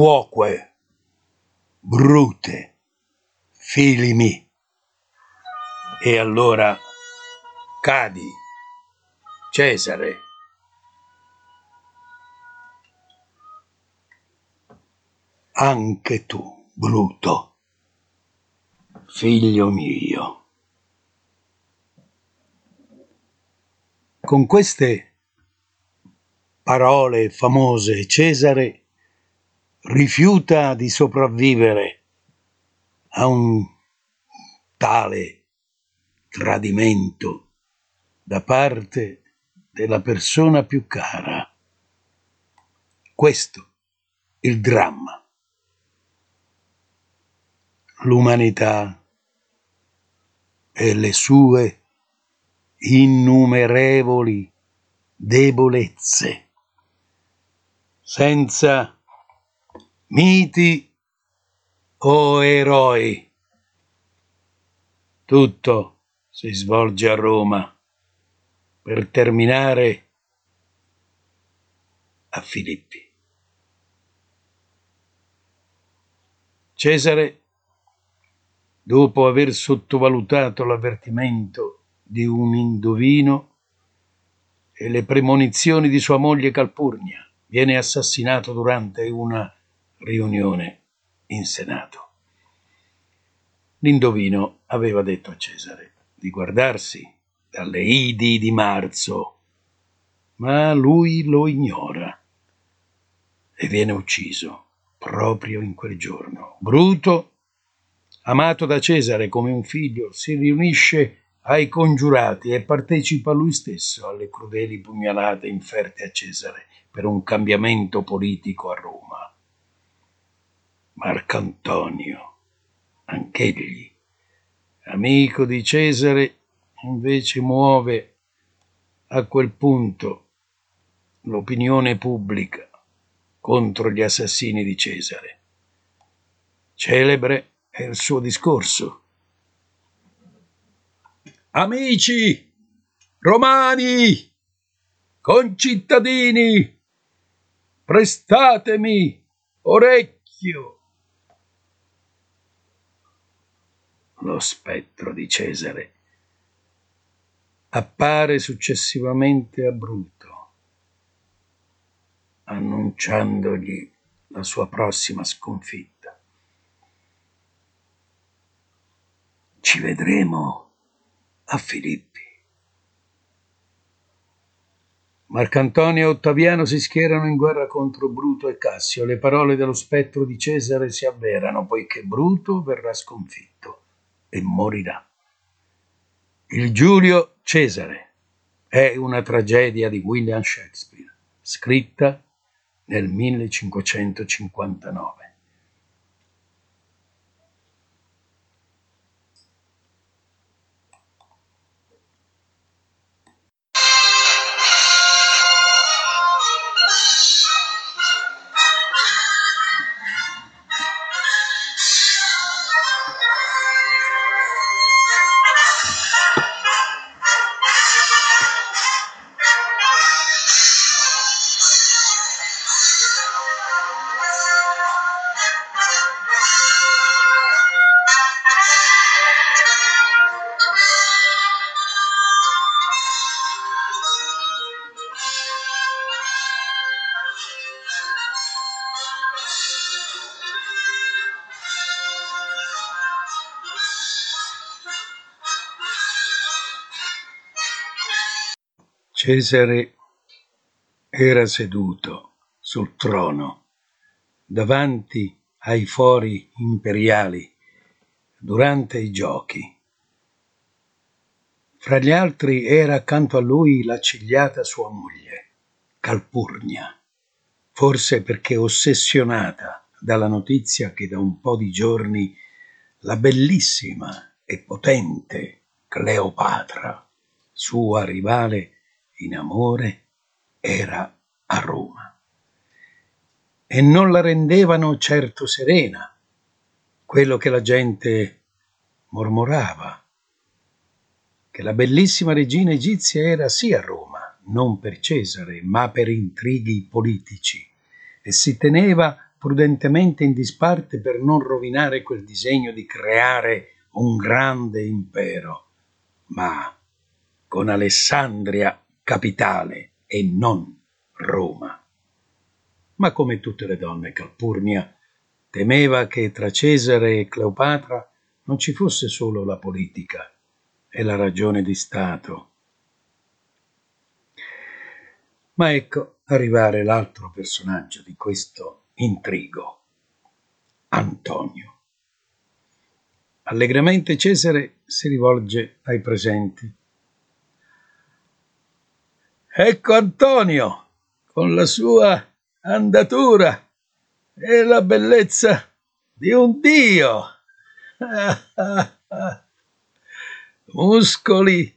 quoque, brute, fili mi. E allora cadi, Cesare. Anche tu, Bruto, figlio mio. Con queste parole famose Cesare rifiuta di sopravvivere a un tale tradimento da parte della persona più cara. Questo il dramma. L'umanità e le sue innumerevoli debolezze, senza miti o eroi. Tutto si svolge a Roma per terminare a Filippi. Cesare, dopo aver sottovalutato l'avvertimento di un indovino e le premonizioni di sua moglie Calpurnia. Viene assassinato durante una riunione in Senato. L'indovino aveva detto a Cesare di guardarsi dalle Idi di marzo, ma lui lo ignora e viene ucciso proprio in quel giorno. Bruto, amato da Cesare come un figlio, si riunisce ai congiurati e partecipa lui stesso alle crudeli pugnalate inferte a Cesare per un cambiamento politico a Roma. Marcantonio, anch'egli, amico di Cesare, invece muove a quel punto l'opinione pubblica contro gli assassini di Cesare. Celebre è il suo discorso amici, romani, concittadini, prestatemi orecchio. Lo spettro di Cesare appare successivamente a Bruto, annunciandogli la sua prossima sconfitta. Ci vedremo a Filippi. Marcantonio e Ottaviano si schierano in guerra contro Bruto e Cassio. Le parole dello spettro di Cesare si avverano, poiché Bruto verrà sconfitto e morirà. Il Giulio Cesare è una tragedia di William Shakespeare, scritta nel 1559. Cesare era seduto sul trono davanti ai fori imperiali durante i giochi. Fra gli altri era accanto a lui l'accigliata sua moglie, Calpurnia, forse perché ossessionata dalla notizia che da un po' di giorni la bellissima e potente Cleopatra, sua rivale, in amore era a Roma. E non la rendevano certo serena quello che la gente mormorava, che la bellissima regina egizia era sì a Roma, non per Cesare, ma per intrighi politici, e si teneva prudentemente in disparte per non rovinare quel disegno di creare un grande impero, ma con Alessandria capitale e non Roma. Ma come tutte le donne, Calpurnia temeva che tra Cesare e Cleopatra non ci fosse solo la politica e la ragione di Stato. Ma ecco arrivare l'altro personaggio di questo intrigo, Antonio. Allegramente Cesare si rivolge ai presenti. Ecco Antonio, con la sua andatura e la bellezza di un dio. Muscoli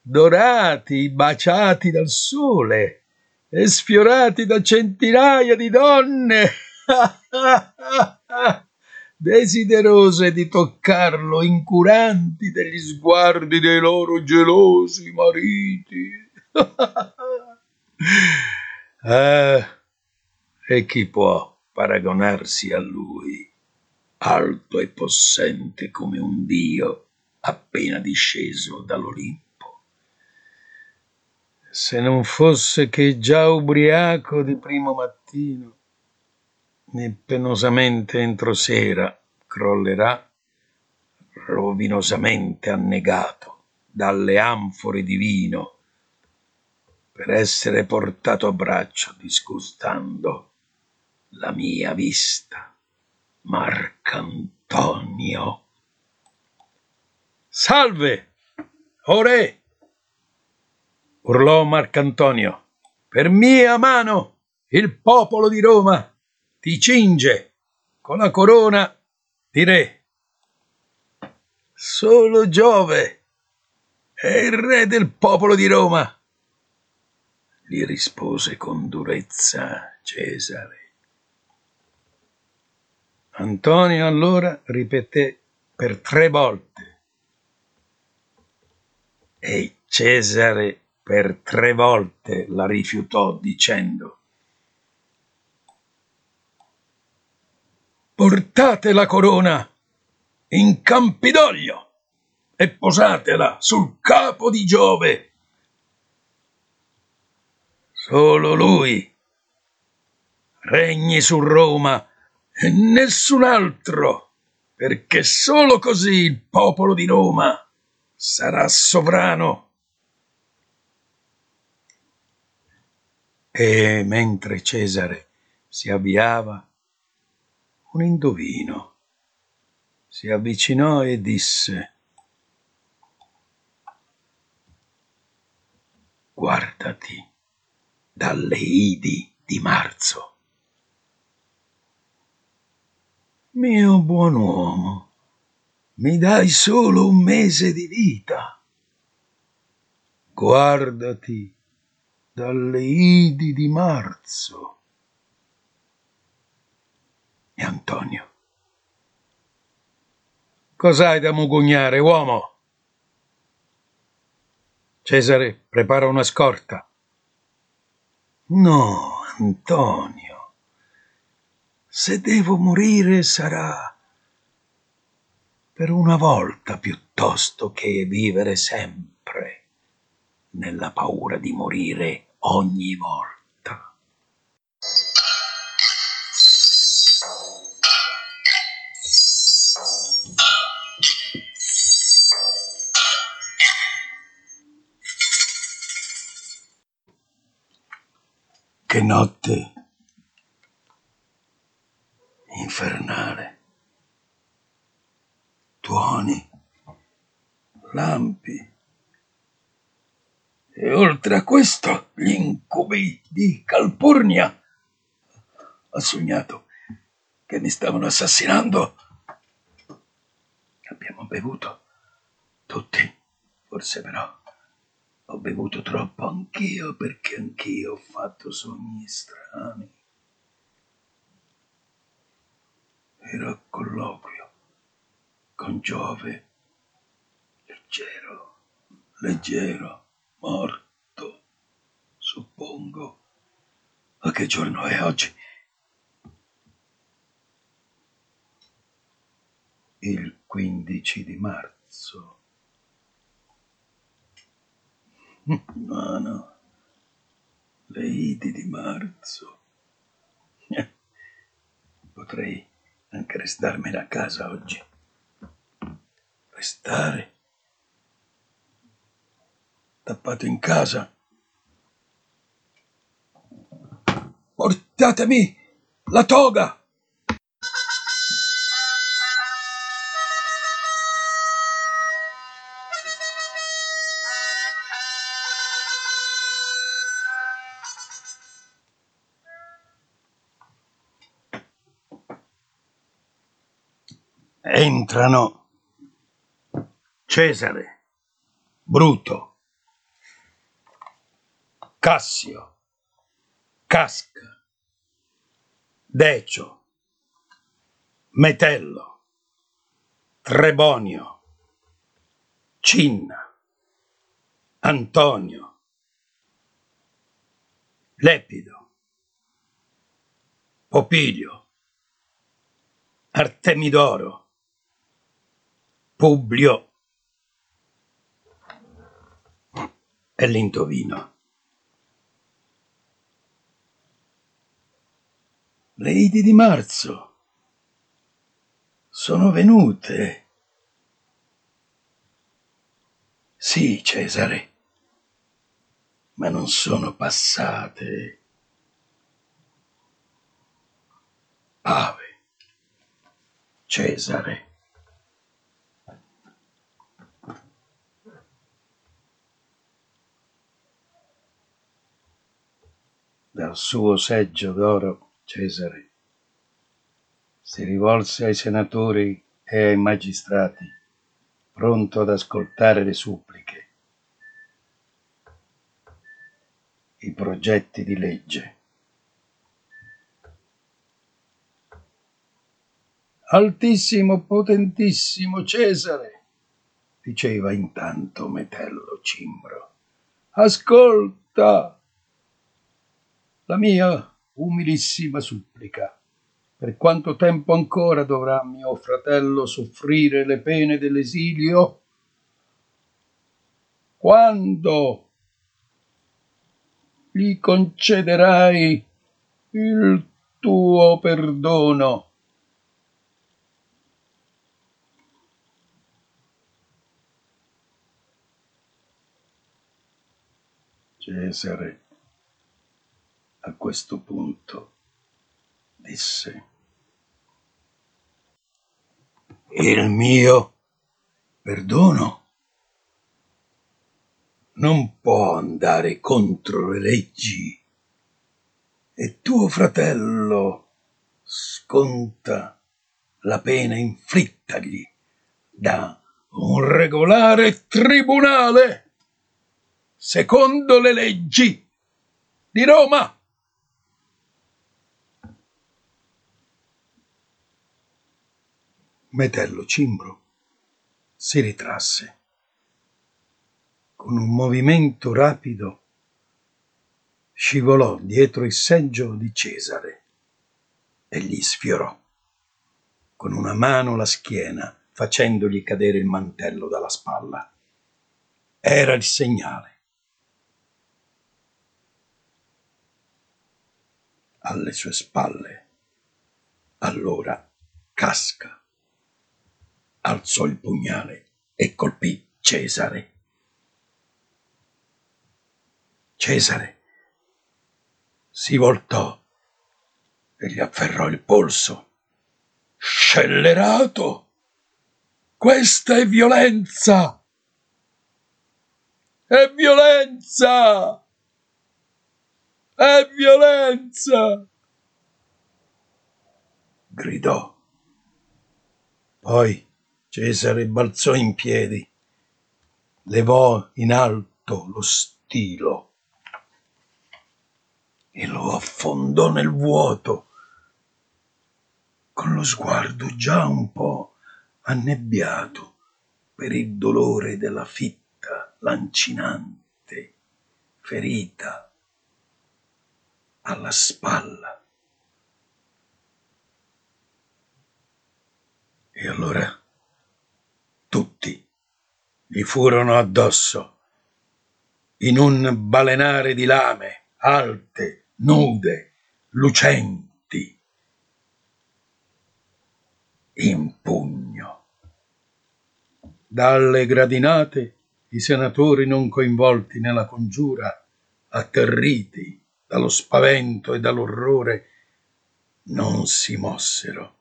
dorati, baciati dal sole e sfiorati da centinaia di donne. desiderose di toccarlo, incuranti degli sguardi dei loro gelosi mariti. eh, e chi può paragonarsi a lui, alto e possente come un dio appena disceso dall'Olimpo? Se non fosse che già ubriaco di primo mattino, né penosamente entro sera crollerà, rovinosamente annegato dalle anfore di vino, per essere portato a braccio disgustando la mia vista. Marcantonio. Salve, o re! urlò Marcantonio. Per mia mano il popolo di Roma ti cinge con la corona di re. Solo Giove è il re del popolo di Roma, gli rispose con durezza Cesare. Antonio allora ripeté per tre volte e Cesare per tre volte la rifiutò dicendo portate la corona in Campidoglio e posatela sul capo di Giove. Solo lui regni su Roma e nessun altro, perché solo così il popolo di Roma sarà sovrano. E mentre Cesare si avviava, un indovino. Si avvicinò e disse Guardati dalle idi di marzo. Mio buon uomo, mi dai solo un mese di vita. Guardati dalle idi di marzo e Antonio. Cos'hai da mugugnare, uomo? Cesare prepara una scorta. No, Antonio. Se devo morire sarà per una volta piuttosto che vivere sempre nella paura di morire ogni volta. Che notte infernale. Tuoni, lampi. E oltre a questo, gli incubi di Calpurnia. Ho sognato che mi stavano assassinando. Abbiamo bevuto tutti, forse però ho bevuto troppo anch'io perché anch'io ho fatto sogni strani. Ero a colloquio con Giove, leggero, leggero, morto, suppongo. Ma che giorno è oggi? Il 15 di marzo. No, no, le Idi di marzo. Potrei anche restarmene a casa oggi. Restare? Tappato in casa? Portatemi la toga! Entrano. Cesare, Bruto, Cassio, Casca, Decio, Metello, Trebonio, Cinna, Antonio, Lepido, Popilio, Artemidoro, Publio e l'indovino. Le Idi di marzo sono venute. Sì, Cesare, ma non sono passate. Ave, Cesare. Dal suo seggio d'oro, Cesare si rivolse ai senatori e ai magistrati, pronto ad ascoltare le suppliche, i progetti di legge. Altissimo, potentissimo Cesare, diceva intanto Metello Cimbro, ascolta la mia umilissima supplica. Per quanto tempo ancora dovrà mio fratello soffrire le pene dell'esilio? Quando gli concederai il tuo perdono? Cesare a questo punto disse il mio perdono non può andare contro le leggi e tuo fratello sconta la pena inflittagli da un regolare tribunale secondo le leggi di Roma. Metello Cimbro si ritrasse. Con un movimento rapido scivolò dietro il seggio di Cesare e gli sfiorò con una mano la schiena, facendogli cadere il mantello dalla spalla. Era il segnale. Alle sue spalle, allora casca alzò il pugnale e colpì Cesare. Cesare si voltò e gli afferrò il polso. Scellerato! Questa è violenza! È violenza! È violenza! gridò. Poi Cesare balzò in piedi, levò in alto lo stilo e lo affondò nel vuoto, con lo sguardo già un po' annebbiato per il dolore della fitta lancinante ferita alla spalla. E allora gli furono addosso, in un balenare di lame, alte, nude, lucenti, in pugno. Dalle gradinate i senatori non coinvolti nella congiura, atterriti dallo spavento e dall'orrore, non si mossero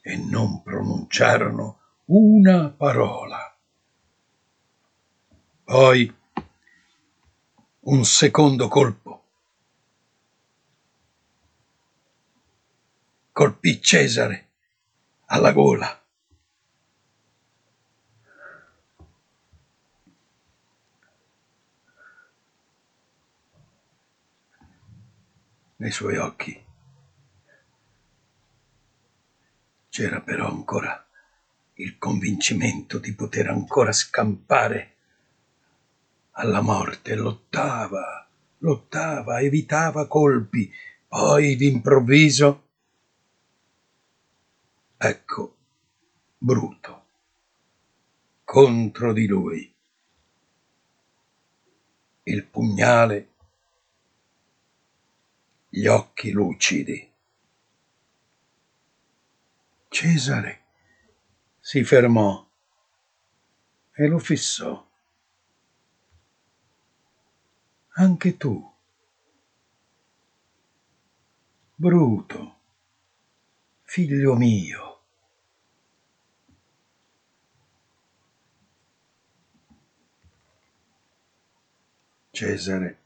e non pronunciarono una parola. Poi un secondo colpo. Colpì Cesare alla gola. Nei suoi occhi c'era però ancora il convincimento di poter ancora scampare alla morte, lottava, lottava, evitava colpi, poi d'improvviso, ecco, Bruto, contro di lui, il pugnale, gli occhi lucidi. Cesare si fermò e lo fissò. Anche tu. Bruto, figlio mio. Cesare,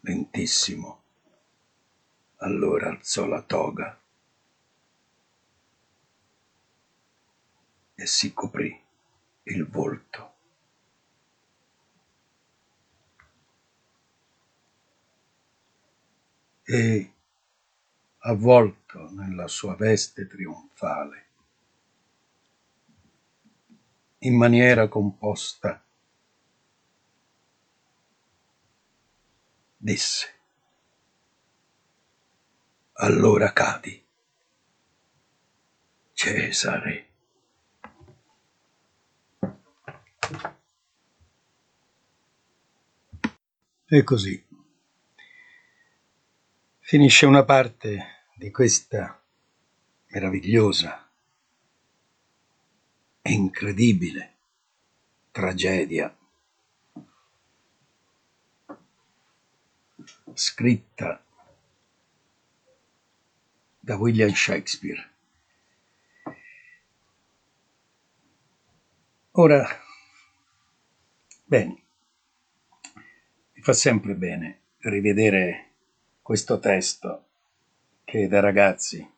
lentissimo, allora alzò la toga e si coprì il volto. E, avvolto nella sua veste trionfale, in maniera composta, disse, allora cadi, Cesare. E così finisce una parte di questa meravigliosa e incredibile tragedia scritta da William Shakespeare. Ora, bene, mi fa sempre bene rivedere questo testo che da ragazzi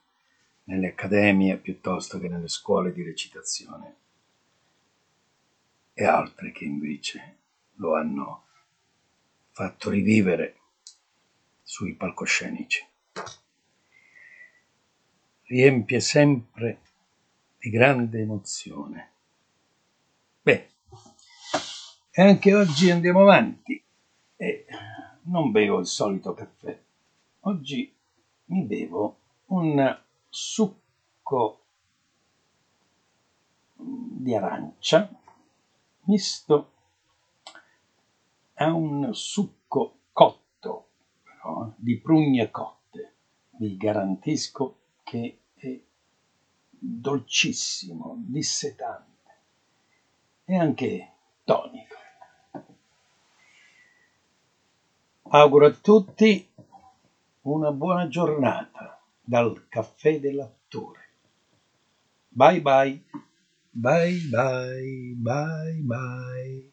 nelle accademie piuttosto che nelle scuole di recitazione e altri che invece lo hanno fatto rivivere sui palcoscenici. Riempie sempre di grande emozione. Beh, e anche oggi andiamo avanti e non bevo il solito caffè Oggi mi bevo un succo di arancia misto a un succo cotto, però, di prugne cotte. Vi garantisco che è dolcissimo, dissetante e anche tonico. Auguro a tutti una buona giornata dal caffè dell'attore. Bye bye, bye bye, bye bye.